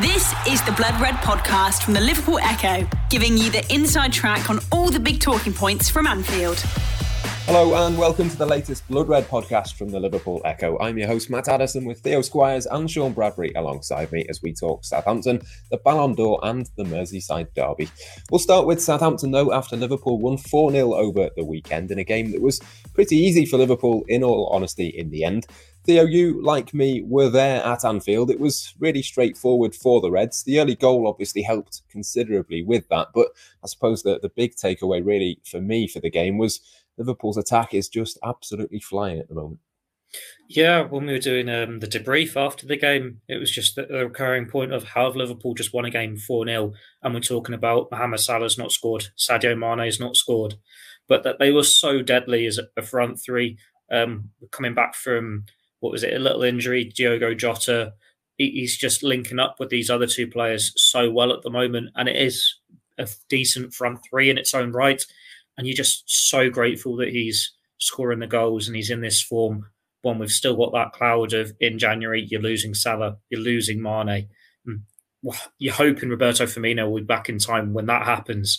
This is the Blood Red podcast from the Liverpool Echo, giving you the inside track on all the big talking points from Anfield. Hello and welcome to the latest Blood Red podcast from the Liverpool Echo. I'm your host Matt Addison with Theo Squires and Sean Bradbury alongside me as we talk Southampton, the Ballon d'Or and the Merseyside derby. We'll start with Southampton though after Liverpool won 4-0 over the weekend in a game that was pretty easy for Liverpool in all honesty in the end. Theo, you, like me, were there at Anfield. It was really straightforward for the Reds. The early goal obviously helped considerably with that, but I suppose that the big takeaway, really, for me for the game was Liverpool's attack is just absolutely flying at the moment. Yeah, when we were doing um, the debrief after the game, it was just the, the recurring point of how Liverpool just won a game 4 0. And we're talking about Mohamed Salah's not scored, Sadio Mane's not scored, but that they were so deadly as a front three. Um, coming back from what was it, a little injury, Diogo Jota. He's just linking up with these other two players so well at the moment, and it is a decent front three in its own right. And you're just so grateful that he's scoring the goals and he's in this form. when we've still got that cloud of in January, you're losing Salah, you're losing Mane. Hmm. You're hoping Roberto Firmino will be back in time when that happens.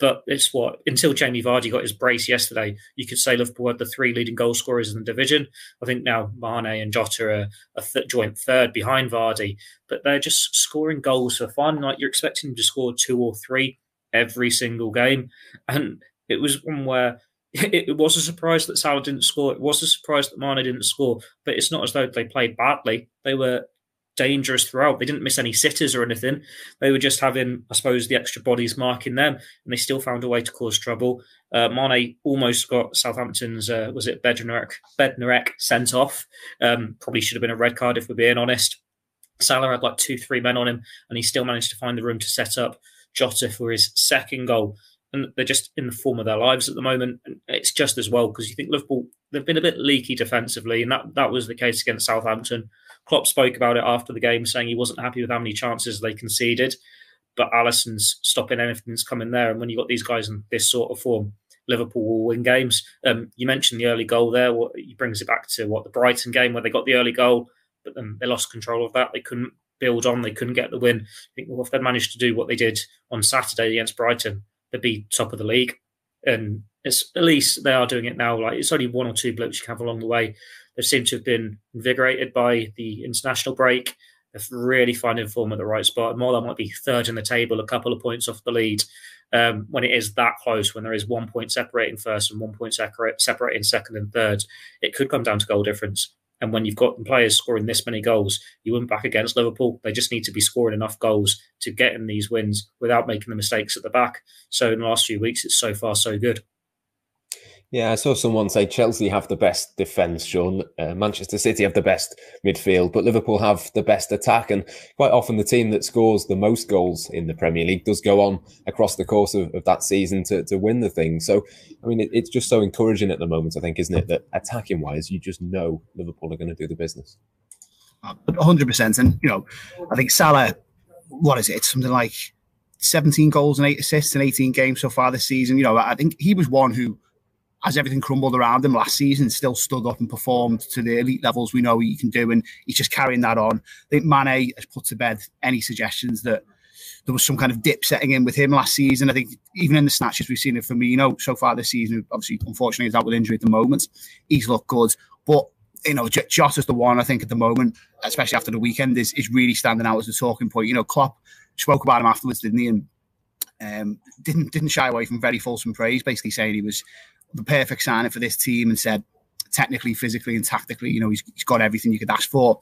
But it's what until Jamie Vardy got his brace yesterday, you could say Liverpool had the three leading goal scorers in the division. I think now Mane and Jota are a th- joint third behind Vardy, but they're just scoring goals for fun. Like you're expecting them to score two or three every single game, and it was one where it, was a surprise that Salah didn't score. It was a surprise that Mane didn't score, but it's not as though they played badly. They were dangerous throughout. They didn't miss any sitters or anything. They were just having, I suppose, the extra bodies marking them, and they still found a way to cause trouble. Uh, Mane almost got Southampton's, uh, was it Bednarek, Bednarek sent off. Um, probably should have been a red card if we're being honest. Salah had like two, three men on him, and he still managed to find the room to set up Jota for his second goal. And they're just in the form of their lives at the moment. And it's just as well because you think Liverpool, they've been a bit leaky defensively, and that, that was the case against Southampton. Klopp spoke about it after the game, saying he wasn't happy with how many chances they conceded. But Alisson's stopping anything that's coming there. And when you've got these guys in this sort of form, Liverpool will win games. Um, you mentioned the early goal there. What he brings it back to what the Brighton game where they got the early goal, but then they lost control of that. They couldn't build on. They couldn't get the win. I think well, if they managed to do what they did on Saturday against Brighton, they'd be top of the league. And it's at least they are doing it now. Like it's only one or two blips you can have along the way. They seem to have been invigorated by the international break. They're really finding form at the right spot. Than might be third in the table, a couple of points off the lead. Um, when it is that close, when there is one point separating first and one point separating second and third, it could come down to goal difference. And when you've got players scoring this many goals, you went back against Liverpool. They just need to be scoring enough goals to get in these wins without making the mistakes at the back. So in the last few weeks, it's so far so good. Yeah, I saw someone say Chelsea have the best defence, Sean. Uh, Manchester City have the best midfield, but Liverpool have the best attack. And quite often, the team that scores the most goals in the Premier League does go on across the course of, of that season to, to win the thing. So, I mean, it, it's just so encouraging at the moment, I think, isn't it? That attacking wise, you just know Liverpool are going to do the business. 100%. And, you know, I think Salah, what is it? It's something like 17 goals and eight assists in 18 games so far this season. You know, I think he was one who as everything crumbled around him last season, still stood up and performed to the elite levels we know he can do, and he's just carrying that on. I think Mane has put to bed any suggestions that there was some kind of dip setting in with him last season. I think even in the snatches we've seen of Firmino so far this season, obviously, unfortunately, he's out with injury at the moment. He's looked good, but you know, Jota's the one I think at the moment, especially after the weekend, is is really standing out as a talking point. You know, Klopp spoke about him afterwards, didn't he? And um, didn't didn't shy away from very fulsome praise, basically saying he was the perfect signing for this team and said technically, physically, and tactically, you know, he's, he's got everything you could ask for.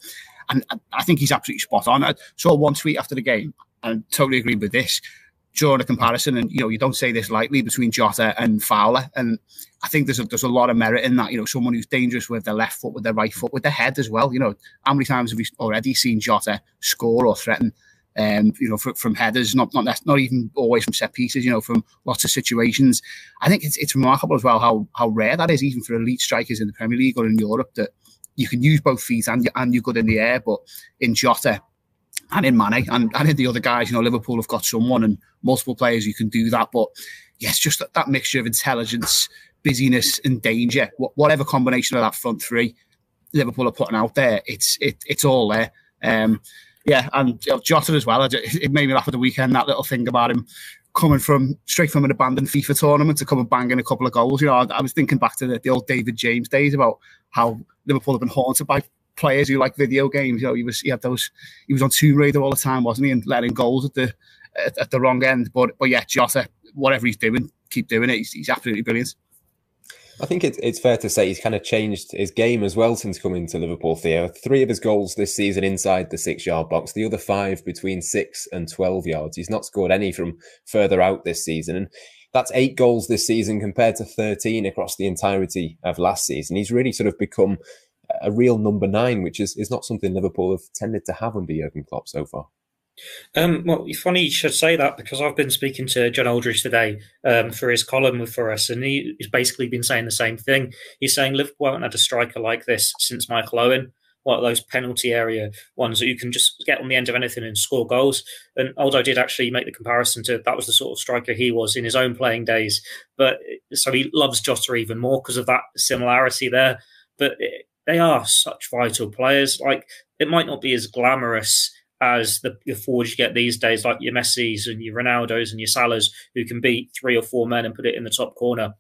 And I think he's absolutely spot on. I saw one tweet after the game and totally agree with this. Drawing a comparison, and you know, you don't say this lightly between Jota and Fowler, and I think there's a, there's a lot of merit in that. You know, someone who's dangerous with their left foot, with their right foot, with their head as well. You know, how many times have we already seen Jota score or threaten um, you know, from, from headers, not not not even always from set pieces, you know, from lots of situations. I think it's it's remarkable as well how how rare that is, even for elite strikers in the Premier League or in Europe, that you can use both feet and and you're good in the air. But in Jota and in Mane and, and in the other guys, you know, Liverpool have got someone and multiple players who can do that. But yes, just that, that mixture of intelligence, busyness, and danger. Whatever combination of that front three Liverpool are putting out there, it's it, it's all there. Um, yeah, and you know, Jota as well. It made me laugh at the weekend. That little thing about him coming from straight from an abandoned FIFA tournament to come and bang in a couple of goals. You know, I, I was thinking back to the, the, old David James days about how Liverpool have been haunted by players who like video games. You know, he was he had those he was on Tomb Raider all the time, wasn't he? And letting goals at the at, at the wrong end. But but yeah, Jota, whatever he's doing, keep doing it. He's, he's absolutely brilliant. I think it's it's fair to say he's kind of changed his game as well since coming to Liverpool. Theo, three of his goals this season inside the six-yard box, the other five between six and twelve yards. He's not scored any from further out this season, and that's eight goals this season compared to thirteen across the entirety of last season. He's really sort of become a real number nine, which is is not something Liverpool have tended to have under Jurgen Klopp so far. Um, well, funny you should say that because I've been speaking to John Aldridge today um, for his column for us, and he, he's basically been saying the same thing. He's saying Liverpool haven't had a striker like this since Michael Owen, one of those penalty area ones that you can just get on the end of anything and score goals. And Aldo did actually make the comparison to that was the sort of striker he was in his own playing days. But so he loves Jota even more because of that similarity there. But it, they are such vital players. Like it might not be as glamorous as the, the forwards you get these days, like your Messi's and your Ronaldo's and your Salahs, who can beat three or four men and put it in the top corner.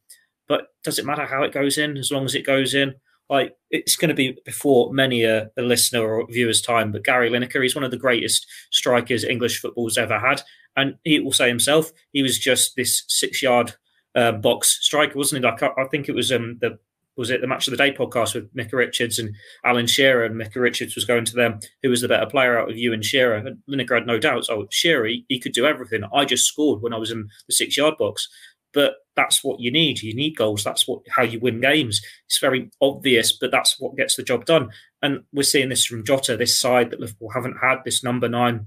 But does it matter how it goes in as long as it goes in? Like it's going to be before many a, a listener or viewer's time. But Gary Lineker, he's one of the greatest strikers English football's ever had, and he will say himself he was just this six-yard uh, box striker, wasn't he? Like I, I think it was um, the was it the Match of the Day podcast with Micah Richards and Alan Shearer, and Micah Richards was going to them, who was the better player out of you and Shearer? And Lineker had no doubts. Oh, Shearer, he could do everything. I just scored when I was in the six yard box. But that's what you need. You need goals. That's what how you win games. It's very obvious, but that's what gets the job done. And we're seeing this from Jota, this side that Liverpool haven't had, this number nine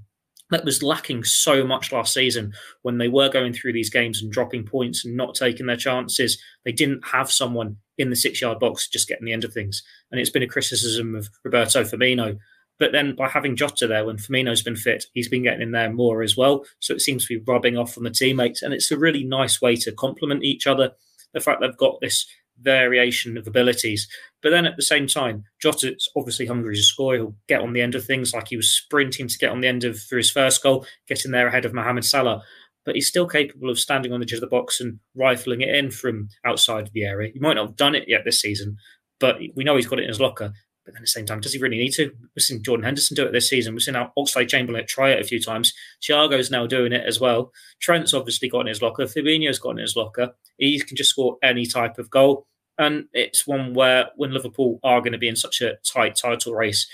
that was lacking so much last season when they were going through these games and dropping points and not taking their chances. They didn't have someone in the six yard box just getting the end of things. And it's been a criticism of Roberto Firmino. But then by having Jota there, when Firmino's been fit, he's been getting in there more as well. So it seems to be rubbing off on the teammates. And it's a really nice way to complement each other. The fact they've got this variation of abilities. But then at the same time, Jota's obviously hungry to score. He'll get on the end of things like he was sprinting to get on the end of for his first goal, getting there ahead of Mohamed Salah. But he's still capable of standing on the edge of the box and rifling it in from outside the area. He might not have done it yet this season, but we know he's got it in his locker. But at the same time, does he really need to? We've seen Jordan Henderson do it this season. We've seen Oxlade Chamberlain try it a few times. Thiago's now doing it as well. Trent's obviously got in his locker. Fabinho's got in his locker. He can just score any type of goal. And it's one where when Liverpool are going to be in such a tight title race,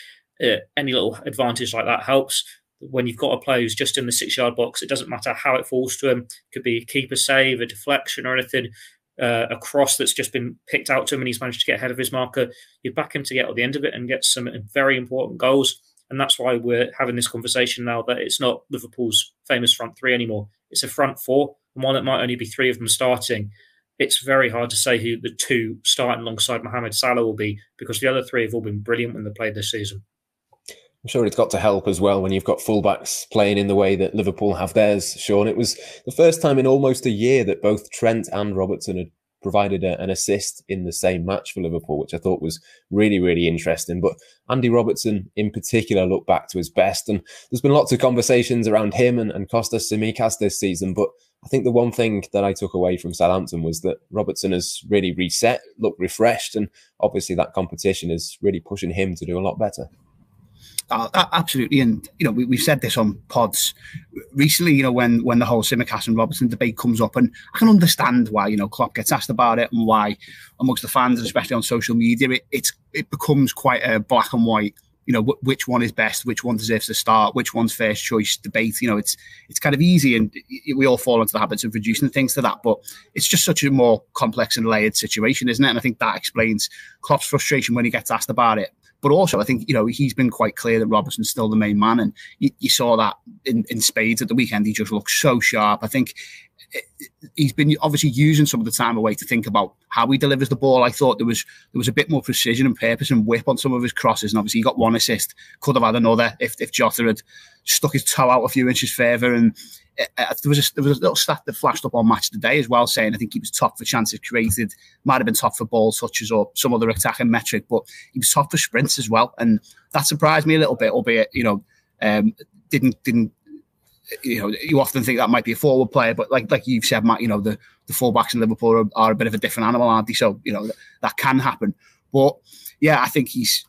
uh, any little advantage like that helps. When you've got a player who's just in the six yard box, it doesn't matter how it falls to him. It could be a keeper save, a deflection, or anything. Uh, a cross that's just been picked out to him and he's managed to get ahead of his marker. You back him to get at the end of it and get some very important goals. And that's why we're having this conversation now that it's not Liverpool's famous front three anymore. It's a front four, and one that might only be three of them starting it's very hard to say who the two starting alongside Mohamed Salah will be because the other three have all been brilliant when they played this season. I'm sure it's got to help as well when you've got fullbacks playing in the way that Liverpool have theirs, Sean. It was the first time in almost a year that both Trent and Robertson had provided a, an assist in the same match for Liverpool, which I thought was really, really interesting. But Andy Robertson in particular looked back to his best. And there's been lots of conversations around him and, and Kostas Tsimikas this season. But I think the one thing that I took away from Southampton was that Robertson has really reset, looked refreshed, and obviously that competition is really pushing him to do a lot better. Uh, absolutely, and you know we, have said this on pods recently. You know when when the whole Tsimikas and Robertson debate comes up, and I can understand why you know Klopp gets asked about it and why amongst the fans, especially on social media, it it's, it becomes quite a black and white you know w- which one is best, which one deserves to start, which one's first choice debate. You know, it's it's kind of easy, and we all fall into the habits of reducing things to that. But it's just such a more complex and layered situation, isn't it? And I think that explains Klopp's frustration when he gets asked about it. But also, I think you know he's been quite clear that Robertson's still the main man, and you, you saw that in, in spades at the weekend. He just looked so sharp. I think he's been obviously using some of the time away to think about how he delivers the ball. I thought there was there was a bit more precision and purpose and whip on some of his crosses, and obviously he got one assist. Could have had another if if Jota had stuck his toe out a few inches further. And uh, there was a, there was a little stat that flashed up on Match Today as well, saying I think he was top for chances created, might have been top for ball touches or some other attacking metric, but he was top for sprints as well, and that surprised me a little bit. Albeit you know Um, didn't didn't you know you often think that might be a forward player, but like like you've said, Matt, you know the the fullbacks in Liverpool are, are a bit of a different animal, aren't they? So you know that, that can happen. But yeah, I think he's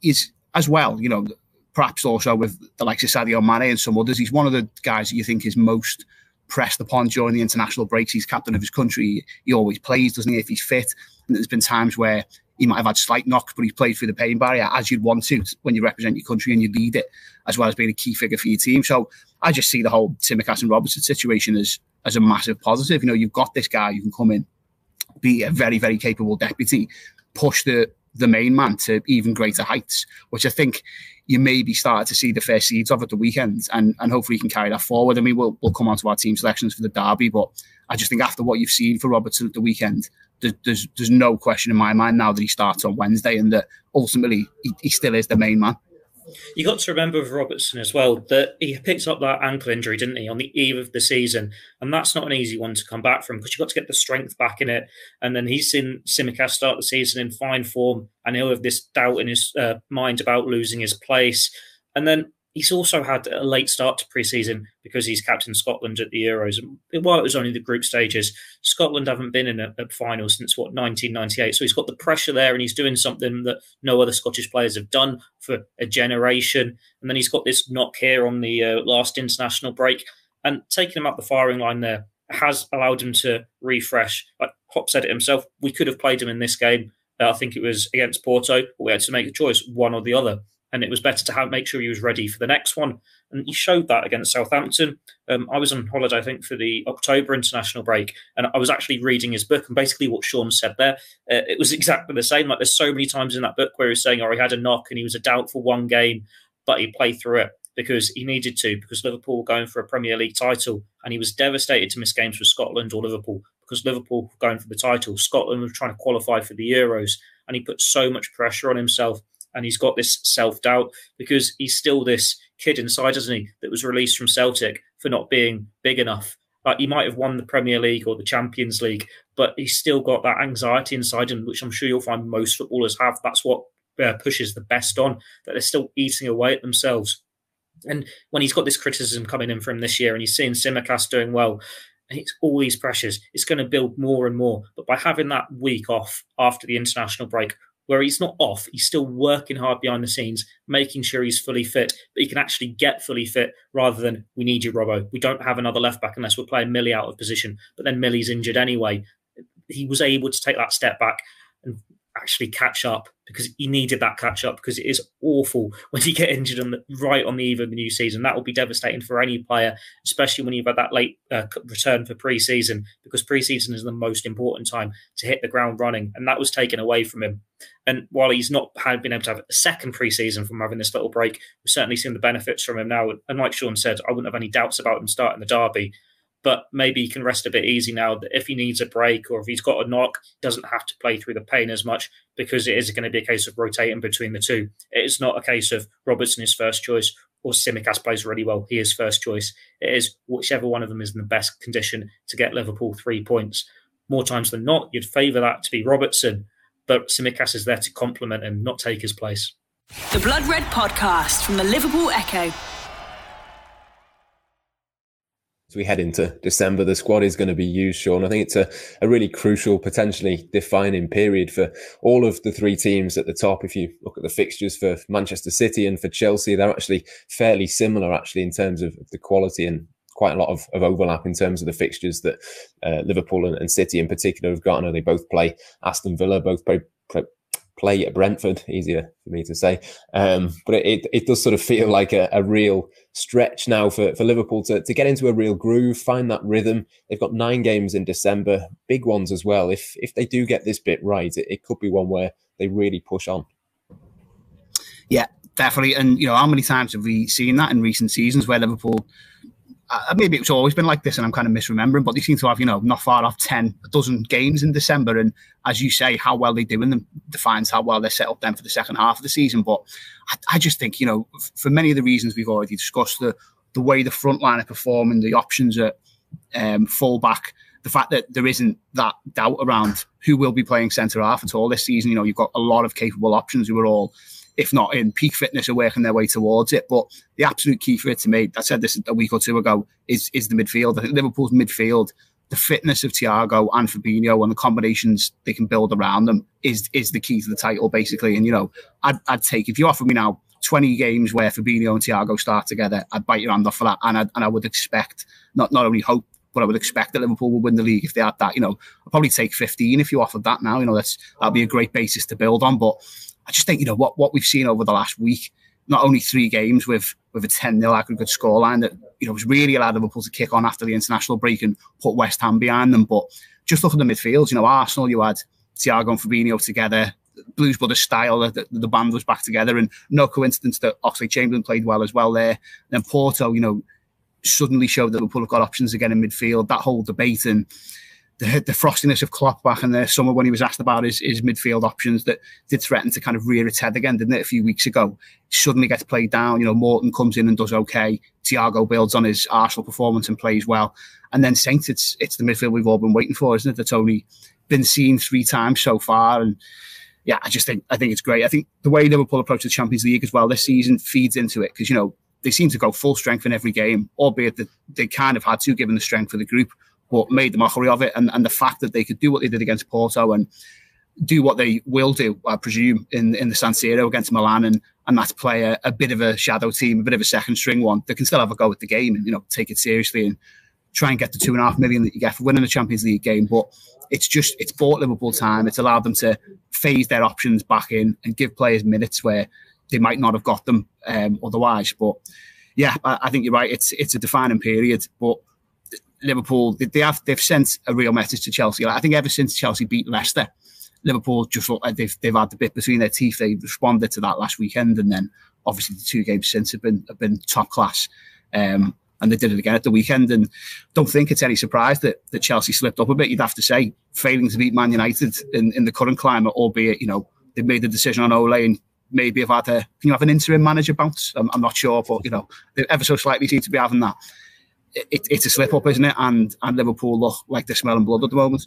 he's as well. You know, perhaps also with the likes of Sadio Mane and some others, he's one of the guys that you think is most pressed upon during the international breaks. He's captain of his country. He always plays, doesn't he, if he's fit? And there's been times where he might have had slight knocks, but he's played through the pain barrier as you'd want to when you represent your country and you lead it, as well as being a key figure for your team. So I just see the whole Tsimikas and Robertson situation as as a massive positive. You know, you've got this guy who can come in, be a very, very capable deputy, push the the main man to even greater heights, which I think you maybe start to see the first seeds of at the weekend, and and hopefully you can carry that forward. I mean, we'll we'll come on to our team selections for the derby, but I just think after what you've seen for Robertson at the weekend, there's there's, no question in my mind now that he starts on Wednesday, and that ultimately he, he still is the main man. You got to remember with Robertson as well that he picked up that ankle injury, didn't he, on the eve of the season, and that's not an easy one to come back from because you've got to get the strength back in it. And then he's seen Tsimikas start the season in fine form, and he'll have this doubt in his uh, mind about losing his place. And then He's also had a late start to pre-season because he's captain Scotland at the Euros. And while it was only the group stages, Scotland haven't been in a, a, final since what 1998. So he's got the pressure there, and he's doing something that no other Scottish players have done for a generation. And then he's got this knock here on the uh, last international break, and taking him up the firing line there has allowed him to refresh. Like Klopp said it himself, we could have played him in this game. Uh, I think it was against Porto, but we had to make a choice, one or the other and it was better to have make sure he was ready for the next one. And he showed that against Southampton. Um, I was on holiday, I think, for the October international break, and I was actually reading his book. And basically, what Sean said there, uh, it was exactly the same. Like there's so many times in that book where he's saying, "Oh, he had a knock and he was a doubt for one game, but he played through it." Because he needed to, because Liverpool were going for a Premier League title, and he was devastated to miss games for Scotland or Liverpool because Liverpool were going for the title. Scotland was trying to qualify for the Euros, and he put so much pressure on himself and he's got this self doubt because he's still this kid inside, isn't he, that was released from Celtic for not being big enough. Like he might have won the Premier League or the Champions League, but he's still got that anxiety inside him, which I'm sure you'll find most footballers have. That's what uh, pushes the best on, that they're still eating away at themselves. And when he's got this criticism coming in from this year and he's seeing Tsimikas doing well, and it's all these pressures, it's going to build more and more. But by having that week off after the international break, where he's not off, he's still working hard behind the scenes, making sure he's fully fit, but he can actually get fully fit rather than we need you, Robbo. We don't have another left back unless we're playing Millie out of position. But then Millie's injured anyway. He was able to take that step back and actually catch up because he needed that catch up because it is awful when you get injured on the, right on the eve of the new season. That will be devastating for any player, especially when you've had that late uh, return for pre-season because pre-season is the most important time to hit the ground running, and that was taken away from him. And while he's not had been able to have a second pre-season from having this little break, we've certainly seen the benefits from him now. And like Sean said, I wouldn't have any doubts about him starting the derby but maybe he can rest a bit easy now that if he needs a break or if he's got a knock, doesn't have to play through the pain as much because it is going to be a case of rotating between the two. It's not a case of Robertson is first choice or Tsimikas plays really well. He is first choice. It is whichever one of them is in the best condition to get Liverpool three points. More times than not, you'd favour that to be Robertson, but Tsimikas is there to complement him, not take his place. The Blood Red Podcast from the Liverpool Echo as we head into December, the squad is going to be used, Sean. I think it's a, a really crucial, potentially defining period for all of the three teams at the top. If you look at the fixtures for Manchester City and for Chelsea, they're actually fairly similar, actually, in terms of the quality and quite a lot of, of overlap in terms of the fixtures that uh, Liverpool and, and, City in particular have got. I know they both play Aston Villa, both play, play, at Brentford, easier for me to say. Um, but it, it does sort of feel like a, a, real stretch now for, for Liverpool to, to get into a real groove, find that rhythm. They've got nine games in December, big ones as well. If if they do get this bit right, it, it could be one where they really push on. Yeah, definitely. And you know, how many times have we seen that in recent seasons where Liverpool uh, maybe it's always been like this and I'm kind of misremembering, but they seem to have, you know, not far off 10, a dozen games in December. And as you say, how well they do in them defines how well they're set up then for the second half of the season. But I, I just think, you know, for many of the reasons we've already discussed, the, the way the front line are performing, the options at um, fullback, the fact that there isn't that doubt around who will be playing centre half at all this season. You know, you've got a lot of capable options who are all if not in peak fitness, are working their way towards it. But the absolute key for it to me, I said this a week or two ago, is is the midfield. I think Liverpool's midfield, the fitness of Thiago and Fabinho and the combinations they can build around them is is the key to the title, basically. And you know, I'd, I'd take if you offer me now 20 games where Fabinho and Thiago start together, I'd bite your hand off for that. And I, and I would expect, not, not only hope, but I would expect that Liverpool will win the league if they had that. You know, I'd probably take 15 if you offered that now. You know, that's that'd be a great basis to build on. But I just think, you know, what what we've seen over the last week, not only three games with with a 10 0 aggregate scoreline that, you know, was really allowed Liverpool to kick on after the international break and put West Ham behind them. But just look at the midfield, you know, Arsenal, you had Thiago and Fabinho together. Blues Brothers style, the, the band was back together, and no coincidence that Oxlade Chamberlain played well as well there. Then Porto, you know, suddenly showed that Liverpool have got options again in midfield. That whole debate and the, the frostiness of Klopp back in the summer when he was asked about his, his midfield options that did threaten to kind of rear its head again, didn't it, a few weeks ago? Suddenly gets played down. You know, Morton comes in and does okay. Thiago builds on his Arsenal performance and plays well. And then Saints, it's it's the midfield we've all been waiting for, isn't it? That's only been seen three times so far. And yeah, I just think I think it's great. I think the way Liverpool approach the Champions League as well this season feeds into it because you know they seem to go full strength in every game, albeit that they kind of had to given the strength of the group, but made the mockery of it. And, and the fact that they could do what they did against Porto and do what they will do, I presume, in in the San Siro against Milan, and and that's play a, a bit of a shadow team, a bit of a second string one that can still have a go at the game and you know take it seriously and try and get the two and a half million that you get for winning a Champions League game. But it's just it's bought Liverpool time. It's allowed them to phase their options back in and give players minutes where they might not have got them um, otherwise. But yeah, I, I, think you're right. It's it's a defining period. But Liverpool they have they've sent a real message to Chelsea. I think ever since Chelsea beat Leicester, Liverpool just like they've they've had the bit between their teeth. They responded to that last weekend, and then obviously the two games since have been have been top class. Um, and they did it again at the weekend. And don't think it's any surprise that, that Chelsea slipped up a bit. You'd have to say, failing to beat Man United in, in the current climate, albeit you know they've made the decision on Ole and maybe have had a can you have an interim manager bounce? I'm, I'm not sure, but you know they ever so slightly seem to be having that. It, it's a slip up, isn't it? And and Liverpool look like they're smelling blood at the moment.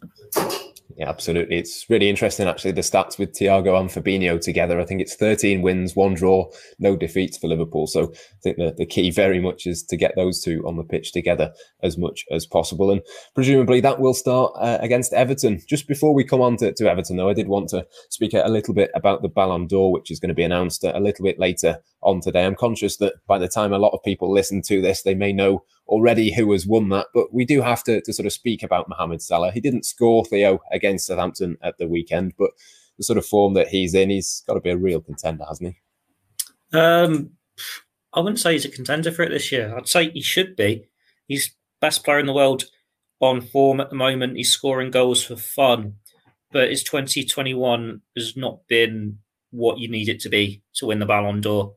Yeah, absolutely. It's really interesting, actually, the stats with Thiago and Fabinho together. I think it's 13 wins, one draw, no defeats for Liverpool. So I think the, the key very much is to get those two on the pitch together as much as possible. And presumably that will start uh, against Everton. Just before we come on to, to Everton, though, I did want to speak a little bit about the Ballon d'Or, which is going to be announced a little bit later on today. I'm conscious that by the time a lot of people listen to this, they may know already who has won that, but we do have to, to sort of speak about Mohamed Salah. He didn't score Theo against Southampton at the weekend, but the sort of form that he's in, he's got to be a real contender, hasn't he? Um, I wouldn't say he's a contender for it this year. I'd say he should be. He's best player in the world on form at the moment. He's scoring goals for fun, but his 2021 has not been what you need it to be to win the Ballon d'Or.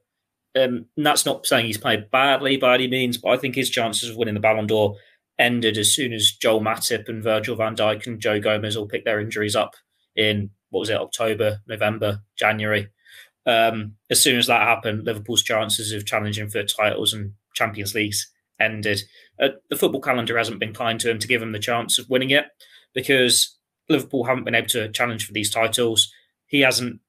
Um, and that's not saying he's played badly by any means, but I think his chances of winning the Ballon d'Or ended as soon as Joel Matip and Virgil van Dijk and Joe Gomez all picked their injuries up in, what was it, October, November, January. Um, as soon as that happened, Liverpool's chances of challenging for titles and Champions Leagues ended. Uh, the football calendar hasn't been kind to him to give him the chance of winning it because Liverpool haven't been able to challenge for these titles. He hasn't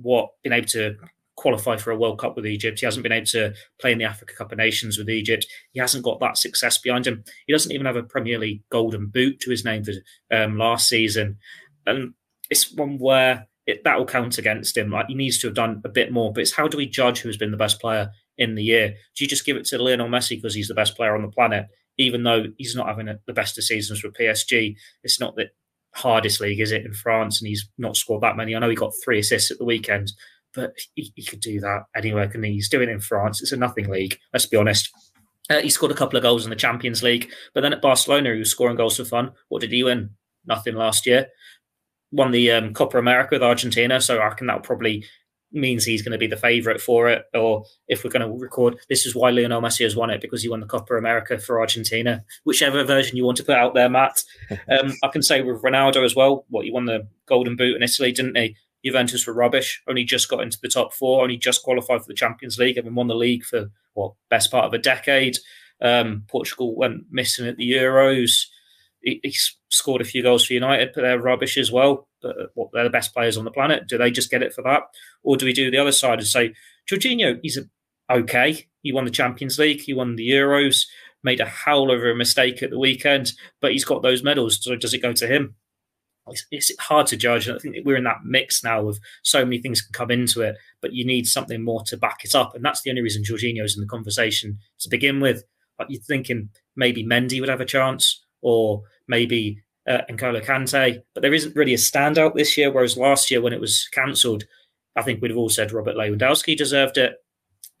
what been able to qualify for a World Cup with Egypt. He hasn't been able to play in the Africa Cup of Nations with Egypt. He hasn't got that success behind him. He doesn't even have a Premier League Golden Boot to his name for um, last season, and it's one where it, that will count against him. Like he needs to have done a bit more. But it's how do we judge who has been the best player in the year? Do you just give it to Lionel Messi because he's the best player on the planet, even though he's not having the best of seasons for PSG? It's not the hardest league, is it, in France? And he's not scored that many. I know he got three assists at the weekend, but he, he could do that anywhere, can he? He's doing it in France. It's a nothing league, let's be honest. Uh, he scored a couple of goals in the Champions League, but then at Barcelona, he was scoring goals for fun. What did he win? Nothing last year. Won the um, Copa America with Argentina, so I reckon that probably means he's going to be the favourite for it. Or if we're going to record, this is why Lionel Messi has won it because he won the Copa America for Argentina. Whichever version you want to put out there, Matt. Um, I can say with Ronaldo as well. What he won the Golden Boot in Italy, didn't he? Juventus were rubbish. Only just got into the top four. Only just qualified for the Champions League. Having won the league for what best part of a decade. Um, Portugal went missing at the Euros. he, he's scored a few goals for United, but they're rubbish as well. But what, they're the best players on the planet. Do they just get it for that, or do we do the other side and say Jorginho? He's a, okay. He won the Champions League. He won the Euros. Made a howl over a mistake at the weekend, but he's got those medals. So does it go to him? It's, it's hard to judge. I think we're in that mix now of so many things can come into it, but you need something more to back it up. And that's the only reason Jorginho's in the conversation to begin with. Like you're thinking maybe Mendy would have a chance, or maybe uh, N'Golo Kante, but there isn't really a standout this year. Whereas last year, when it was cancelled, I think we'd have all said Robert Lewandowski deserved it.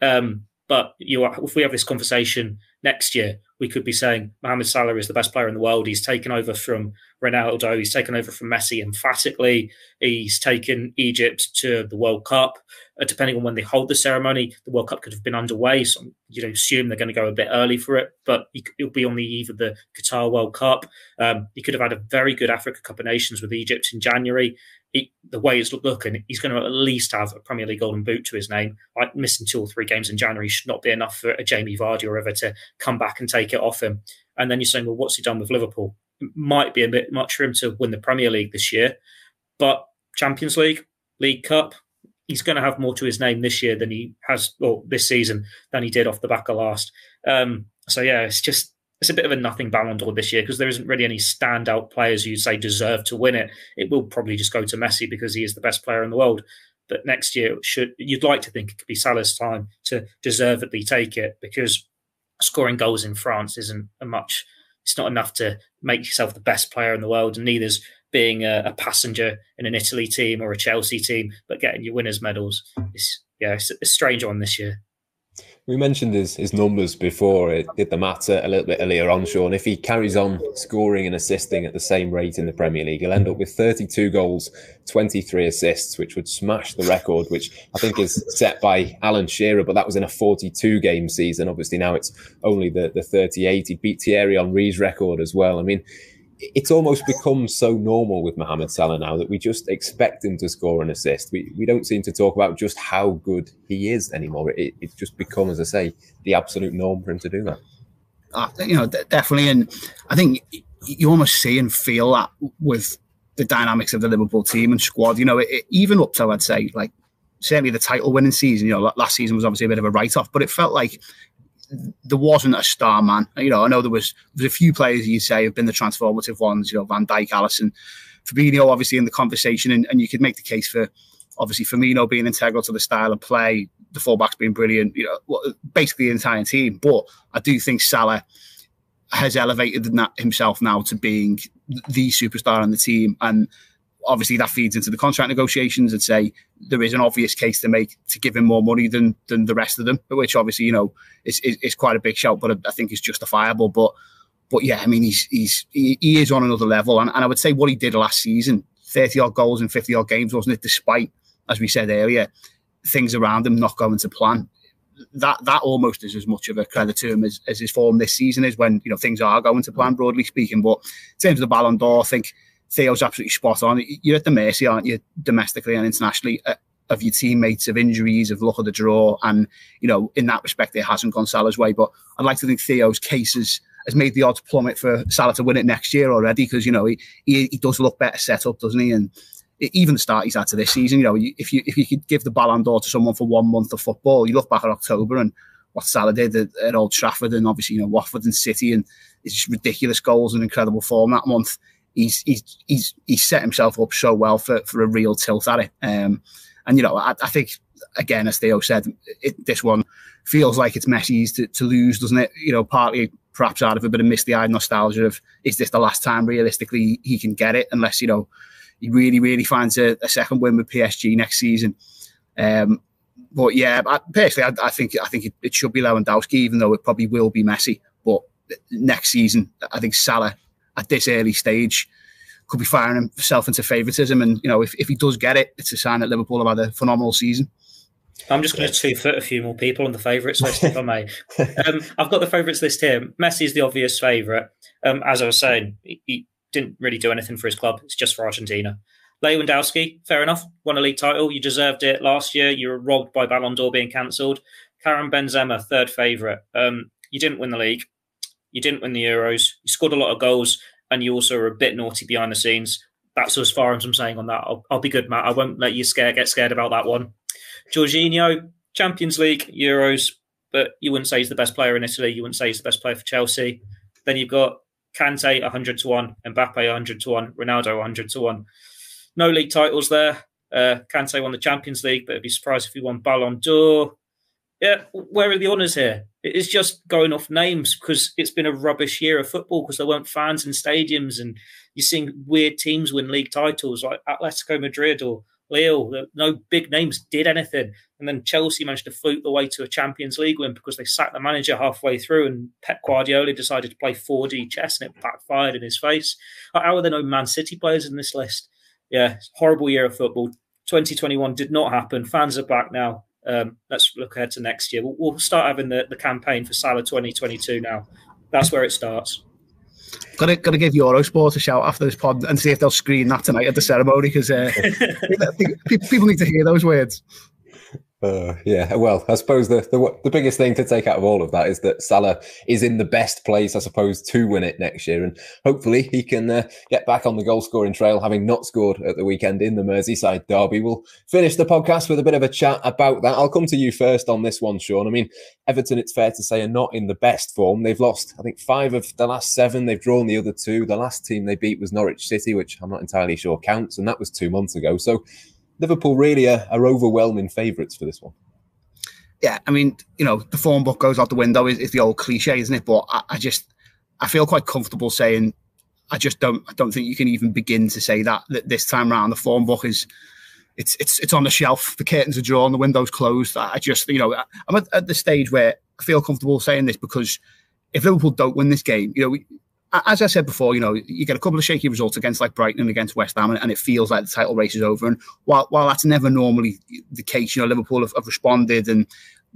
Um, but you if we have this conversation next year, we could be saying Mohamed Salah is the best player in the world. He's taken over from Ronaldo. He's taken over from Messi emphatically. He's taken Egypt to the World Cup. Uh, depending on when they hold the ceremony, the World Cup could have been underway. So you know, assume they're going to go a bit early for it, but it'll be on the eve of the Qatar World Cup. Um, he could have had a very good Africa Cup of Nations with Egypt in January he, the way it's looking, he's going to at least have a Premier League Golden Boot to his name. Like missing two or three games in January should not be enough for a Jamie Vardy or ever to come back and take it off him. And then you're saying, well, what's he done with Liverpool? Might be a bit much for him to win the Premier League this year, but Champions League, League Cup, he's going to have more to his name this year than he has, or this season than he did off the back of last. Um, so yeah, it's just it's a bit of a nothing Ballon d'Or this year because there isn't really any standout players you say deserve to win it. It will probably just go to Messi because he is the best player in the world. But next year, should you'd like to think it could be Salah's time to deservedly take it because scoring goals in France isn't a much. It's not enough to make yourself the best player in the world, and neither's being a, a passenger in an Italy team or a Chelsea team. But getting your winners' medals, is yeah, it's a strange one this year. We mentioned his, his numbers before. It did the matter a little bit earlier on, Sean. If he carries on scoring and assisting at the same rate in the Premier League, he'll end up with 32 goals, 23 assists, which would smash the record, which I think is set by Alan Shearer, but that was in a 42 game season. Obviously, now it's only the, the 38. He beat Thierry Henry's record as well. I mean, it's almost become so normal with Mohamed Salah now that we just expect him to score an assist. We we don't seem to talk about just how good he is anymore. It, it's just become, as I say, the absolute norm for him to do that. Uh, you know, definitely, and I think you almost see and feel that with the dynamics of the Liverpool team and squad. You know, it, even up to I'd say like certainly the title winning season. You know, last season was obviously a bit of a write off, but it felt like there wasn't a star man. You know, I know there was there's a few players you'd say have been the transformative ones. You know, Van Dijk, Alisson, Fabinho, obviously in the conversation, and, and you could make the case for obviously Firmino being integral to the style of play, the fullbacks being brilliant. You know, basically the entire team. But I do think Salah has elevated himself now to being the superstar in the team, and obviously that feeds into the contract negotiations and say there is an obvious case to make to give him more money than than the rest of them, which obviously you know is is, is quite a big shout, but I think is justifiable. But but yeah, I mean he's he's he, he is on another level, and, and I would say what he did last season, thirty odd goals in fifty odd games, wasn't it? Despite as we said earlier, things around him not going to plan. That that almost is as much of a credit to him as, as his form this season is when you know things are going to plan, broadly speaking. But in terms of the Ballon d'Or, I think Theo's absolutely spot on. You're at the mercy, aren't you, domestically and internationally, uh, of your teammates, of injuries, of luck of the draw. And, you know, in that respect, it hasn't gone Salah's way. But I'd like to think Theo's cases has made the odds plummet for Salah to win it next year already because, you know, he, he, he does look better set up, doesn't he? And even the start he's had to this season, you know, if you if you could give the Ballon d'Or to someone for one month of football, you look back at October and what Salah did at, at Old Trafford and obviously, you know, Watford and City and it's just ridiculous goals and incredible form that month he's he's he's he's set himself up so well for for a real tilt at it. Um, and you know, I, I think again, as Theo said, it, this one feels like it's Messi's to, to lose, doesn't it? You know, partly perhaps out of a bit of misty-eyed nostalgia of is this the last time realistically he can get it, unless you know he really really finds a, a second win with PSG next season. Um, but yeah, I, personally, I, I, think I think it, it should be Lewandowski, even though it probably will be Messi. But next season, I think Salah at this early stage could be firing himself into favouritism. And, you know, if, if he does get it, it's a sign that Liverpool have had a phenomenal season. I'm just going to two foot a few more people on the favourites list, if I may. Um, I've got the favourites list here. Messi is the obvious favourite. Um, as I was saying, he, he, didn't really do anything for his club. It's just for Argentina. Lewandowski, fair enough. Won a league title. You deserved it last year. You were robbed by Ballon d'Or being cancelled. Karim Benzema, third favourite. Um, you didn't win the league. You didn't win the Euros. You scored a lot of goals, and you also are a bit naughty behind the scenes. That's as far as I'm saying on that. I'll, I'll be good, Matt. I won't let you scare get scared about that one. Jorginho, Champions League, Euros, but you wouldn't say he's the best player in Italy. You wouldn't say he's the best player for Chelsea. Then you've got Kante 100 to 1, Mbappe 100 to 1, Ronaldo 100 to 1. No league titles there. Uh, Kante won the Champions League, but I'd be surprised if he won Ballon d'Or. Yeah, where are the honours here? It is just going off names because it's been a rubbish year of football because there weren't fans in stadiums and you're seeing weird teams win league titles like Atletico Madrid or Lille. No big names did anything. And then Chelsea managed to fluke the way to a Champions League win because they sacked the manager halfway through and Pep Guardiola decided to play 4D chess and it backfired in his face. How are there no Man City players in this list? Yeah, horrible year of football. 2021 did not happen. Fans are back now. Um, let's look ahead to next year. We'll, we'll start having the, the campaign for Salah 2022 now. That's where it starts. Got to, to give Eurosport a shout after this pod and see if they'll screen that tonight at the ceremony because uh, people need to hear those words. Uh, yeah, well, I suppose the, the the biggest thing to take out of all of that is that Salah is in the best place, I suppose, to win it next year, and hopefully he can uh, get back on the goal scoring trail, having not scored at the weekend in the Merseyside derby. We'll finish the podcast with a bit of a chat about that. I'll come to you first on this one, Sean. I mean, Everton, it's fair to say, are not in the best form. They've lost, I think, five of the last seven. They've drawn the other two. The last team they beat was Norwich City, which I'm not entirely sure counts, and that was two months ago. So Liverpool really are, are overwhelming favourites for this one. Yeah, I mean, you know, the form book goes out the window is, is the old cliche, isn't it? But I, I, just, I feel quite comfortable saying, I just don't, I don't think you can even begin to say that that this time around the form book is, it's it's it's on the shelf. The curtains are drawn, the windows closed. I just, you know, I'm at, at the stage where I feel comfortable saying this because if Liverpool don't win this game, you know, as I said before, you know, you get a couple of shaky results against like Brighton and against West Ham, and, it feels like the title race is over. And while while that's never normally the case, you know, Liverpool have, have, responded, and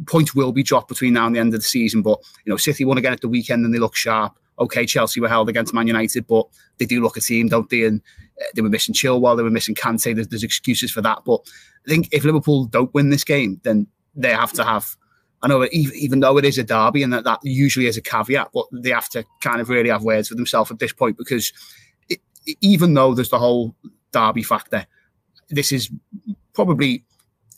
points will be dropped between now and the end of the season. But you know, City won again at the weekend, and they look sharp. Okay, Chelsea were held against Man United, but they do look a team, don't they? And uh, they were missing Chilwell, they were missing Kante. There's, there's excuses for that, but I think if Liverpool don't win this game, then they have to have I know even though it is a derby and that, that usually is a caveat, but they have to kind of really have words with themselves at this point because it, even though there's the whole derby factor, this is probably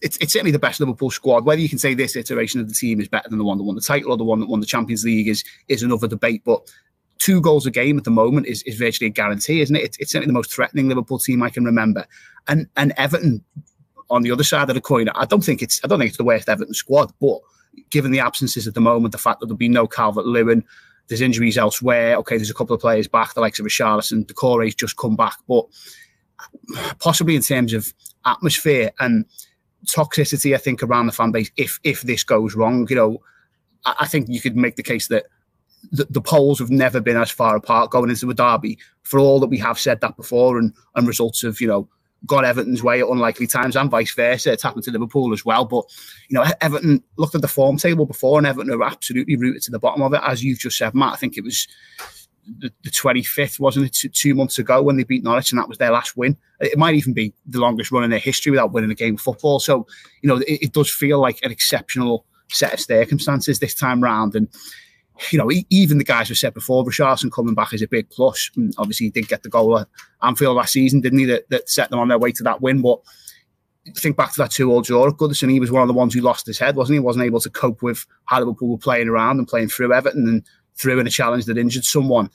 it's, it's certainly the best Liverpool squad. Whether you can say this iteration of the team is better than the one that won the title or the one that won the Champions League is is another debate. But two goals a game at the moment is, is virtually a guarantee, isn't it? It's, it's certainly the most threatening Liverpool team I can remember. And and Everton on the other side of the coin, I don't think it's I don't think it's the worst Everton squad, but given the absences at the moment, the fact that there'll be no Calvert Lewin, there's injuries elsewhere. Okay, there's a couple of players back, the likes of Richarlison, Doucouré's just come back, but possibly in terms of atmosphere and toxicity, I think around the fan base, if if this goes wrong, you know, I, I think you could make the case that the, the, poles have never been as far apart going into a derby. For all that we have said that before, and and results of you know got Everton's way at unlikely times and vice versa. It's happened to Liverpool as well. But, you know, Everton looked at the form table before and Everton are absolutely rooted to the bottom of it. As you've just said, Matt, I think it was the, the 25th, wasn't it, two, months ago when they beat Norwich and that was their last win. It might even be the longest run in their history without winning a game of football. So, you know, it, it does feel like an exceptional set of circumstances this time round. And, you know, even the guys who said before, Richarlison coming back is a big plus. And obviously, he did get the goal at Anfield last season, didn't he? That, that set them on their way to that win. But think back to that two-all draw at Goodison, he was one of the ones who lost his head, wasn't he? Wasn't able to cope with how Liverpool were playing around and playing through Everton and through in a challenge that injured someone.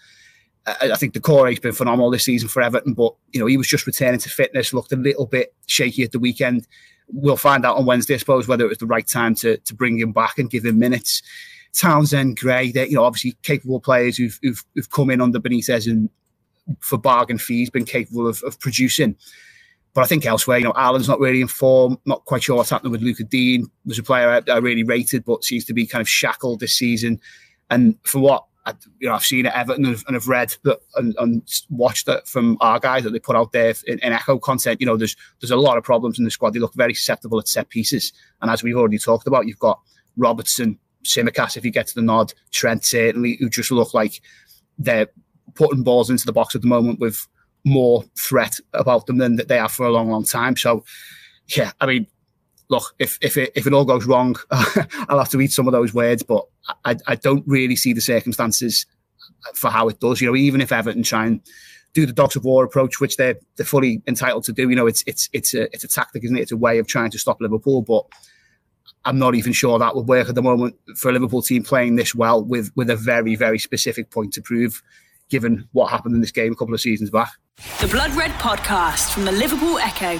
I, I think core has been phenomenal this season for Everton, but you know he was just returning to fitness, looked a little bit shaky at the weekend. We'll find out on Wednesday, I suppose, whether it was the right time to to bring him back and give him minutes. Townsend, Gray, they're you know obviously capable players who've, who've, who've come in under Benitez and for bargain fees been capable of, of producing. But I think elsewhere, you know, Allen's not really in form. Not quite sure what's happening with Lucas Digne. Was a player I, I, really rated, but seems to be kind of shackled this season. And for what I, you know, I've seen at Everton and, and have read that and, and, watched it from our guys that they put out there in, in, Echo content. You know, there's there's a lot of problems in the squad. They look very susceptible at set pieces, and as we've already talked about, you've got Robertson, Tsimikas if he gets the nod, Trent certainly, who just look like they're putting balls into the box at the moment with more threat about them than that they have for a long, long time. So, yeah, I mean, look, if if it if it all goes wrong, I'll have to eat some of those words. But I, I don't really see the circumstances for how it does. You know, even if Everton try and do the dogs of war approach, which they're they're fully entitled to do. You know, it's it's it's a it's a tactic, isn't it? It's a way of trying to stop Liverpool, but I'm not even sure that would work at the moment for a Liverpool team playing this well with with a very very specific point to prove, given what happened in this game a couple of seasons back. The Blood Red Podcast from the Liverpool Echo.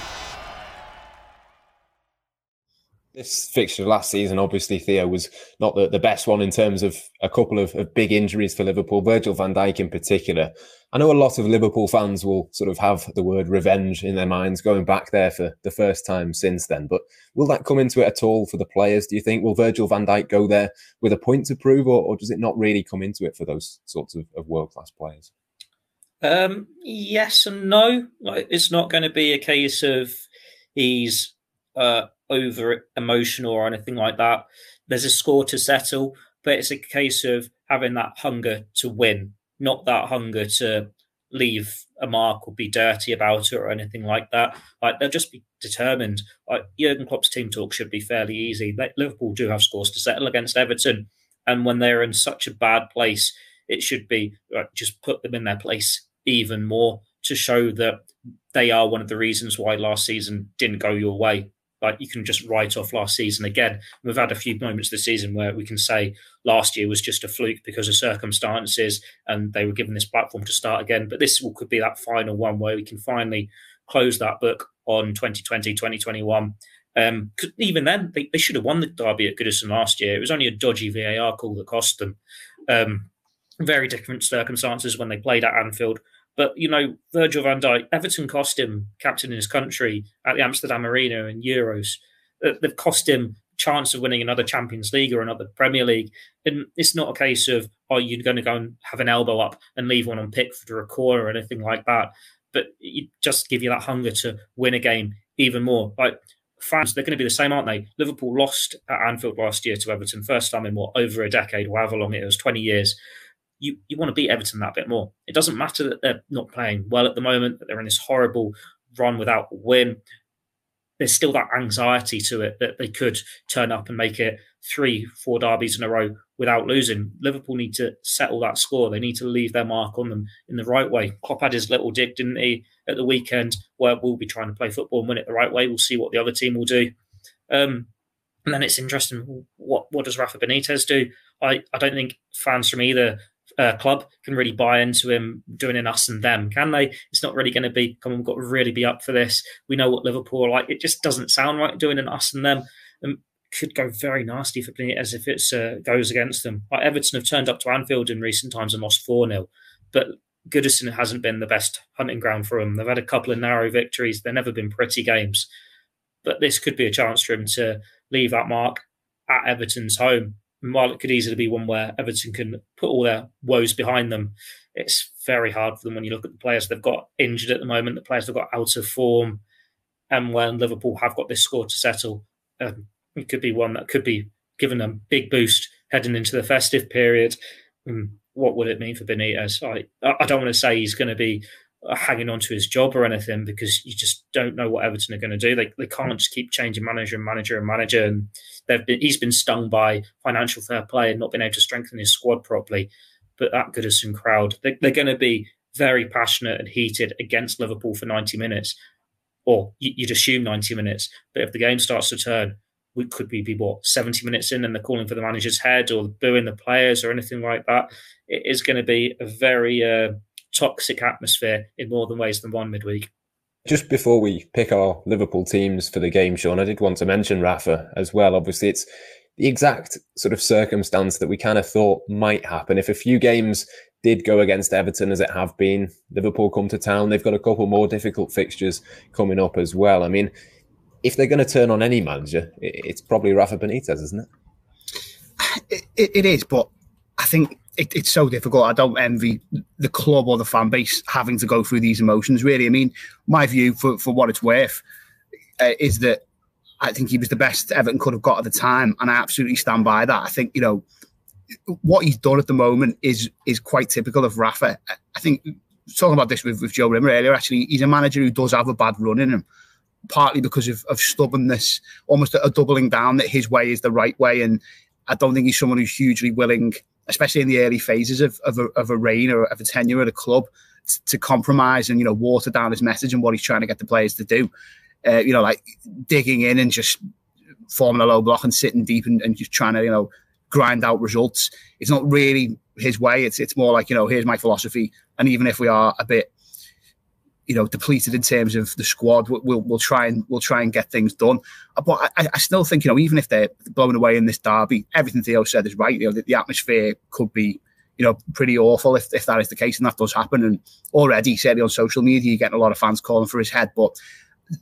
This fixture last season, obviously, Theo was not the, the best one in terms of a couple of, of big injuries for Liverpool, Virgil van Dijk in particular. I know a lot of Liverpool fans will sort of have the word revenge in their minds going back there for the first time since then. But will that come into it at all for the players, do you think? Will Virgil van Dijk go there with a point to prove, or, or does it not really come into it for those sorts of, of world class players? Um, yes and no. Like, it's not going to be a case of he's uh, over emotional or anything like that. There's a score to settle, but it's a case of having that hunger to win, not that hunger to leave a mark or be dirty about it or anything like that. Like they'll just be determined. Like Jurgen Klopp's team talk should be fairly easy. Liverpool do have scores to settle against Everton, and when they're in such a bad place, it should be like, just put them in their place even more to show that they are one of the reasons why last season didn't go your way like you can just write off last season again. We've had a few moments this season where we can say last year was just a fluke because of circumstances and they were given this platform to start again. But this could be that final one where we can finally close that book on 2020, 2021. Um, even then, they, they should have won the derby at Goodison last year. It was only a dodgy VAR call that cost them. Um, very different circumstances when they played at Anfield. But you know, Virgil van Dijk, Everton cost him captain in his country at the Amsterdam Arena in Euros. Uh, they've cost him chance of winning another Champions League or another Premier League. And it's not a case of oh, you're going to go and have an elbow up and leave one on Pickford or a corner or anything like that. But it just give you that hunger to win a game even more. Like fans, they're going to be the same, aren't they? Liverpool lost at Anfield last year to Everton, first time in what over a decade, however long it was, twenty years you, you want to beat Everton that bit more. It doesn't matter that they're not playing well at the moment, that they're in this horrible run without a win. There's still that anxiety to it that they could turn up and make it three, four derbies in a row without losing. Liverpool need to settle that score. They need to leave their mark on them in the right way. Klopp had his little dig, didn't he, at the weekend, where we'll be trying to play football and win it the right way. We'll see what the other team will do. Um, and then it's interesting what what does Rafa Benitez do? I, I don't think fans from either uh, club can really buy into him doing an us and them, can they? It's not really going to be, come on, we've got to really be up for this. We know what Liverpool like. It just doesn't sound right doing an us and them. And could go very nasty for as if it uh, goes against them. Like Everton have turned up to Anfield in recent times and lost 4 0, but Goodison hasn't been the best hunting ground for them. They've had a couple of narrow victories, they've never been pretty games. But this could be a chance for him to leave that mark at Everton's home while it could easily be one where Everton can put all their woes behind them, it's very hard for them when you look at the players they've got injured at the moment, the players they've got out of form, and when Liverpool have got this score to settle, um, it could be one that could be given a big boost heading into the festive period. Um, what would it mean for Benitez? I, I don't want to say he's going to be hanging on to his job or anything because you just don't know what Everton are going to do. They they can't just keep changing manager and manager and manager. And they've been, he's been stung by financial fair play and not been able to strengthen his squad properly. But that Goodison crowd, they, they're going to be very passionate and heated against Liverpool for 90 minutes, or you'd assume 90 minutes. But if the game starts to turn, we could be, be what 70 minutes in and they're calling for the manager's head or booing the players or anything like that. It is going to be a very uh, toxic atmosphere in more than ways than one midweek. Just before we pick our Liverpool teams for the game, Sean, I did want to mention Rafa as well. Obviously, it's the exact sort of circumstance that we kind of thought might happen. If a few games did go against Everton as it have been, Liverpool come to town, they've got a couple more difficult fixtures coming up as well. I mean, if they're going to turn on any manager, it's probably Rafa Benitez, isn't it? It, it is, but I think it, it's so difficult. I don't envy the club or the fan base having to go through these emotions. Really, I mean, my view for for what it's worth uh, is that I think he was the best Everton could have got at the time, and I absolutely stand by that. I think you know what he's done at the moment is is quite typical of Rafa. I think talking about this with, with Joe Rimmer earlier, actually, he's a manager who does have a bad run in him, partly because of, of stubbornness, almost a, a doubling down that his way is the right way, and I don't think he's someone who's hugely willing especially in the early phases of, of, a, of a reign or of a tenure at a club, t- to compromise and, you know, water down his message and what he's trying to get the players to do. Uh, you know, like digging in and just forming a low block and sitting deep and, and just trying to, you know, grind out results. It's not really his way. It's it's more like, you know, here's my philosophy. And even if we are a bit you know depleted in terms of the squad. We'll we'll try and we'll try and get things done. Uh, but I, I still think you know even if they're blown away in this derby, everything Theo said is right. You know the, the atmosphere could be you know pretty awful if, if that is the case, and that does happen. And already certainly on social media, you're getting a lot of fans calling for his head. But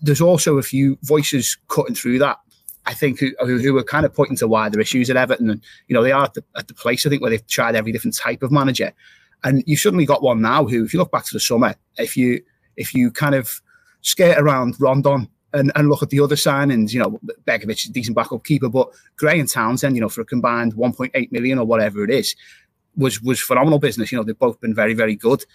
there's also a few voices cutting through that. I think who, who are kind of pointing to are issues at Everton, and you know they are at the, at the place I think where they've tried every different type of manager, and you've suddenly got one now who, if you look back to the summer, if you if you kind of skate around Rondon and, and look at the other signings, you know, Begovic is a decent backup keeper, but Gray and Townsend, you know, for a combined 1.8 million or whatever it is, was was phenomenal business. You know, they've both been very, very good.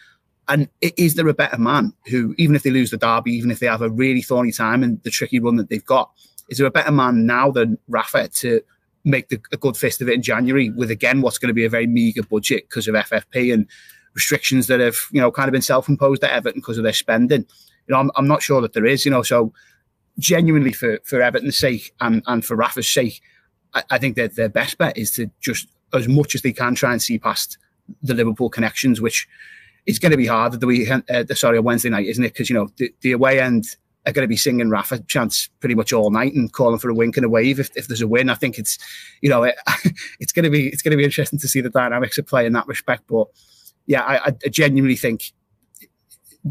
And is there a better man who, even if they lose the derby, even if they have a really thorny time and the tricky run that they've got, is there a better man now than Rafa to make the, a good fist of it in January with again what's going to be a very meager budget because of FFP and restrictions that have, you know, kind of been self-imposed at Everton because of their spending. You know, I'm, I'm not sure that there is, you know, so genuinely for, for Everton's sake and, and for Rafa's sake, I, I think that their best bet is to just, as much as they can, try and see past the Liverpool connections, which is going to be hard the weekend, uh, sorry, Wednesday night, isn't it? Because, you know, the, the away end are going to be singing Rafa chants pretty much all night and calling for a wink and a wave if, if there's a win. I think it's, you know, it, it's going to be it's going to be interesting to see the dynamics of play in that respect. But yeah, I, I genuinely think,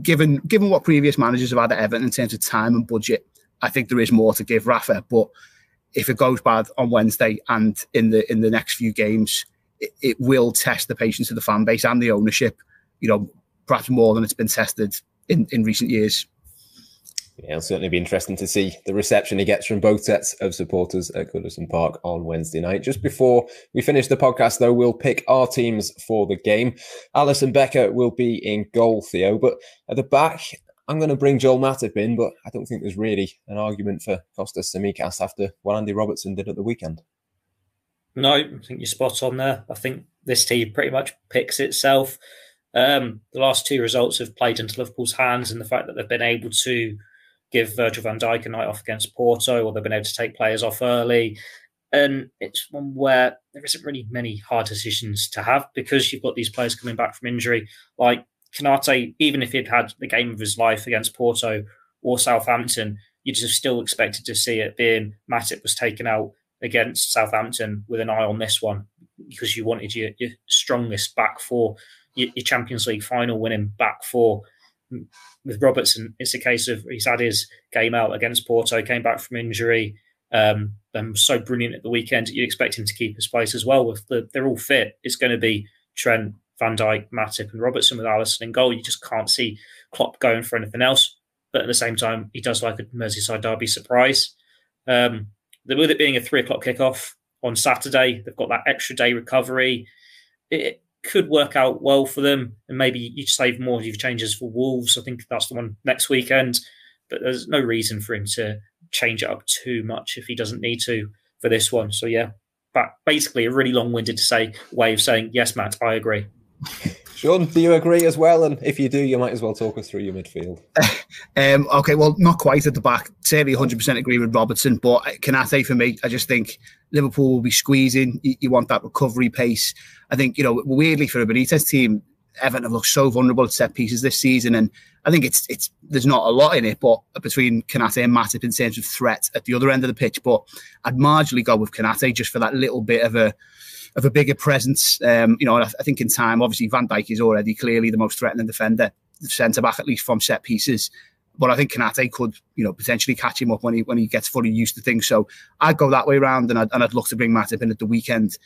given given what previous managers have had at Everton in terms of time and budget, I think there is more to give Rafa. But if it goes bad on Wednesday and in the in the next few games, it, it will test the patience of the fan base and the ownership. You know, perhaps more than it's been tested in in recent years. It'll certainly be interesting to see the reception he gets from both sets of supporters at Goodison Park on Wednesday night. Just before we finish the podcast, though, we'll pick our teams for the game. Alisson Becker will be in goal, Theo, but at the back, I'm going to bring Joel Matip in, but I don't think there's really an argument for Kostas Tsimikas after what Andy Robertson did at the weekend. No, I think you're spot on there. I think this team pretty much picks itself. Um, the last two results have played into Liverpool's hands, and the fact that they've been able to give Virgil van Dijk a night off against Porto, or they've been able to take players off early. And it's one where there isn't really many hard decisions to have because you've got these players coming back from injury. Like Konate, even if he'd had the game of his life against Porto or Southampton, you'd have still expected to see it being Matip was taken out against Southampton with an eye on this one because you wanted your, your strongest back four, your, your Champions League final winning back four with Robertson, it's a case of he's had his game out against Porto, came back from injury, um, and so brilliant at the weekend. You expect him to keep his place as well. With the, they're all fit, it's going to be Trent, Van Dijk, Matip, and Robertson with Alisson in goal. You just can't see Klopp going for anything else. But at the same time, he does like a Merseyside derby surprise. Um, with it being a three o'clock kickoff on Saturday, they've got that extra day recovery. It, could work out well for them, and maybe you save more of your changes for Wolves. I think that's the one next weekend, but there's no reason for him to change it up too much if he doesn't need to for this one. So yeah, but basically a really long-winded to say way of saying yes, Matt. I agree. Sean, do you agree as well? And if you do, you might as well talk us through your midfield. um, okay, well, not quite at the back. Certainly 100% agree with Robertson, but Konate for me, I just think Liverpool will be squeezing. You, you, want that recovery pace. I think, you know, weirdly for a Benitez team, Everton have looked so vulnerable at set pieces this season. And I think it's, it's, there's not a lot in it, but between Konate and Matip in terms of threat at the other end of the pitch. But I'd marginally go with Konate just for that little bit of a, of a bigger presence. Um, you know, I, I, think in time, obviously Van Dijk is already clearly the most threatening defender, centre back at least from set pieces. But I think Konate could, you know, potentially catch him up when he when he gets fully used to things. So I'd go that way around, and I'd, and I'd look to bring Matip in at the weekend.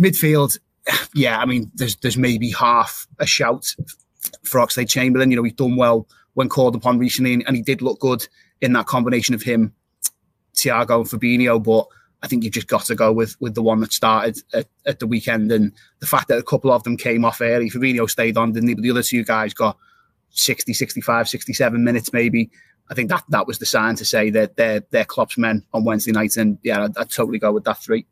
Midfield, yeah, I mean, there's there's maybe half a shout for Oxlade Chamberlain. You know, he's done well when called upon recently, and, and he did look good in that combination of him, Thiago and Fabinho. But I think you've just got to go with with the one that started at, at, the weekend and the fact that a couple of them came off early. Fabinho stayed on, didn't he? But the other two guys got 60, 65, 67 minutes maybe. I think that that was the sign to say that they're they're Klopp's men on Wednesday night. And yeah, I'd, I'd totally go with that three.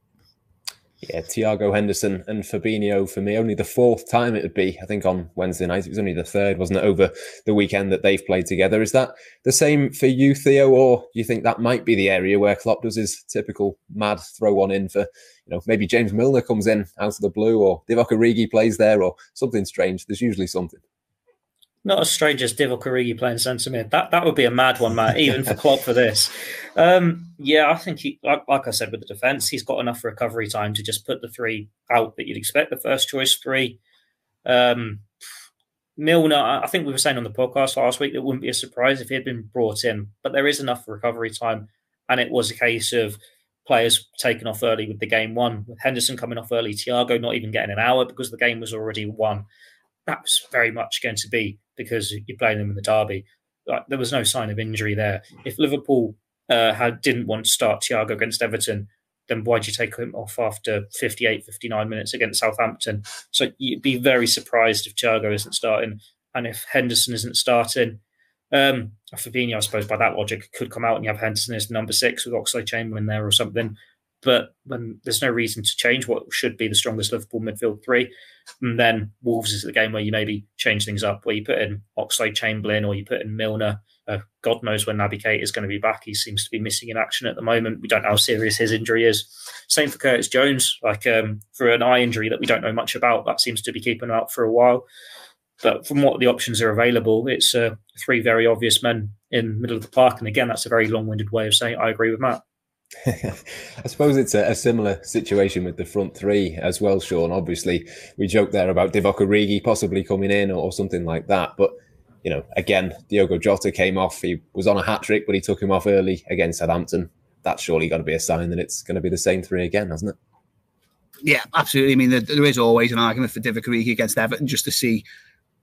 Yeah, Thiago Henderson and Fabinho for me. Only the fourth time it would be, I think, on Wednesday night. It was only the third, wasn't it, over the weekend that they've played together. Is that the same for you, Theo, or do you think that might be the area where Klopp does his typical mad throw one in for, you know, maybe James Milner comes in out of the blue, or Divock Origi plays there, or something strange? There's usually something not as strange as Divock Origi playing centre mid. That that would be a mad one, Matt, even for Klopp for this. Um, yeah, I think he, like, like, I said with the defence, he's got enough recovery time to just put the three out that you'd expect. The first choice three. Um, Milner, I think we were saying on the podcast last week it wouldn't be a surprise if he had been brought in, but there is enough recovery time, and it was a case of players taken off early with the game one, with Henderson coming off early, Thiago not even getting an hour because the game was already won. That was very much going to be because you're playing them in the derby. Like, there was no sign of injury there. If Liverpool uh, had didn't want to start Thiago against Everton, then why'd you take him off after 58, 59 minutes against Southampton? So you'd be very surprised if Thiago isn't starting and if Henderson isn't starting. Um, Fabinho, I suppose, by that logic, could come out and you have Henderson as number six with Oxlade Chamberlain there or something. But when there's no reason to change what should be the strongest Liverpool midfield three, and then Wolves is the game where you maybe change things up, where you put in Oxlade Chamberlain or you put in Milner. Uh, God knows when Naby Keita is going to be back. He seems to be missing in action at the moment. We don't know how serious his injury is. Same for Curtis Jones, like um, for an eye injury that we don't know much about. That seems to be keeping him out for a while. But from what the options are available, it's uh, three very obvious men in the middle of the park. And again, that's a very long-winded way of saying I agree with Matt. I suppose it's a, a, similar situation with the front three as well, Sean. Obviously, we joked there about Divock Origi possibly coming in or, or, something like that. But, you know, again, Diogo Jota came off. He was on a hat trick, but he took him off early against Southampton. That's surely got to be a sign that it's going to be the same three again, hasn't it? Yeah, absolutely. I mean, there, there is always an argument for Divock Origi against Everton just to see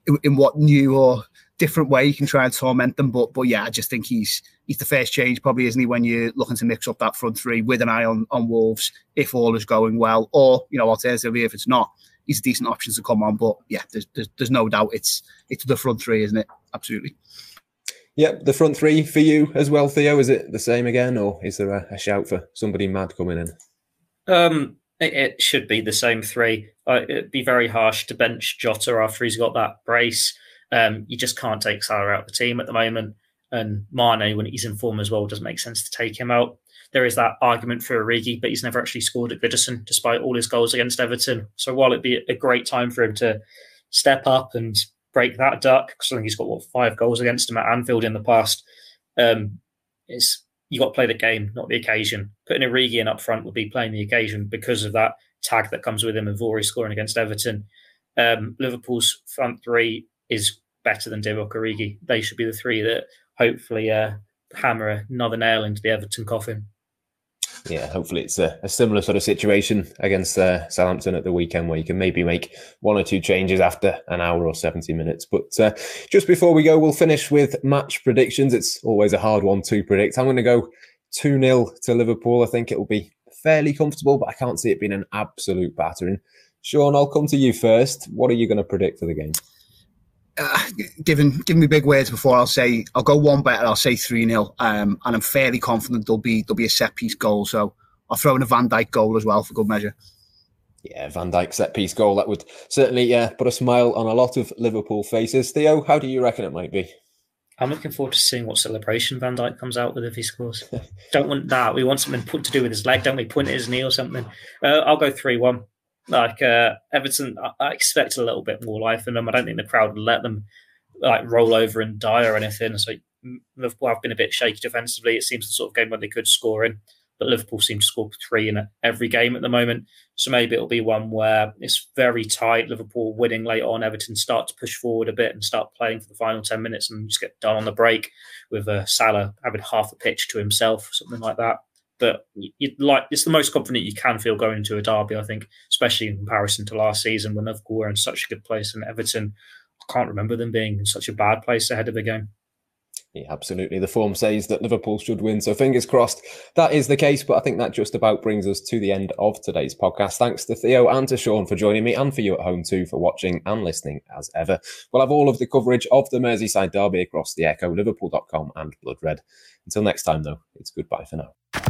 in, in what new or different way you can try and torment them. But but yeah, I just think he's he's the first change, probably, isn't he, when you're looking to mix up that front three with an eye on, on Wolves if all is going well, or you know, alternatively if it's not, he's a decent option to come on. But yeah, there's there's, there's no doubt it's it's the front three, isn't it? Absolutely. Yep, the front three for you as well, Theo. Is it the same again, or is there a, a shout for somebody mad coming in? Um, it, it should be the same three. Uh, it'd be very harsh to bench Jota after he's got that brace. Um, you just can't take Salah out of the team at the moment. And Mane, when he's in form as well, doesn't make sense to take him out. There is that argument for Origi, but he's never actually scored at Goodison despite all his goals against Everton. So while it'd be a great time for him to step up and break that duck, because I think he's got what five goals against him at Anfield in the past, um, it's you got to play the game, not the occasion. Putting Origi in up front would be playing the occasion because of that tag that comes with him and Vori scoring against Everton. Um, Liverpool's front three is better than Divock Origi. They should be the three that hopefully uh, hammer another nail into the Everton coffin. Yeah, hopefully it's a, a similar sort of situation against uh, Southampton at the weekend where you can maybe make one or two changes after an hour or 70 minutes. But uh, just before we go, we'll finish with match predictions. It's always a hard one to predict. I'm going to go 2 0 to Liverpool. I think it will be fairly comfortable, but I can't see it being an absolute battering. Sean, I'll come to you first. What are you going to predict for the game? Uh, given give me big words before I'll say I'll go one better. I'll say three 0 um, and I'm fairly confident there'll be there'll be a set piece goal. So I'll throw in a Van Dijk goal as well for good measure. Yeah, Van Dijk set piece goal that would certainly yeah put a smile on a lot of Liverpool faces. Theo, how do you reckon it might be? I'm looking forward to seeing what celebration Van Dijk comes out with if he scores. don't want that. We want something put to do with his leg, don't we? Point at his knee or something. Uh, I'll go three one. Like uh, Everton, I expect a little bit more life in them. I don't think the crowd will let them like roll over and die or anything. So Liverpool have been a bit shaky defensively. It seems the sort of game where they could score in, but Liverpool seem to score three in every game at the moment. So maybe it'll be one where it's very tight. Liverpool winning late on. Everton start to push forward a bit and start playing for the final ten minutes and just get done on the break with uh, Salah having half the pitch to himself, something like that but you like it's the most confident you can feel going into a derby. I think, especially in comparison to last season when Liverpool were in such a good place and Everton. I can't remember them being in such a bad place ahead of the game. Yeah, absolutely. The form says that Liverpool should win. So fingers crossed that is the case. But I think that just about brings us to the end of today's podcast. Thanks to Theo and to Sean for joining me and for you at home too for watching and listening as ever. We'll have all of the coverage of the Merseyside derby across the Echo, Liverpool.com and Blood Red. Until next time though, it's goodbye for now.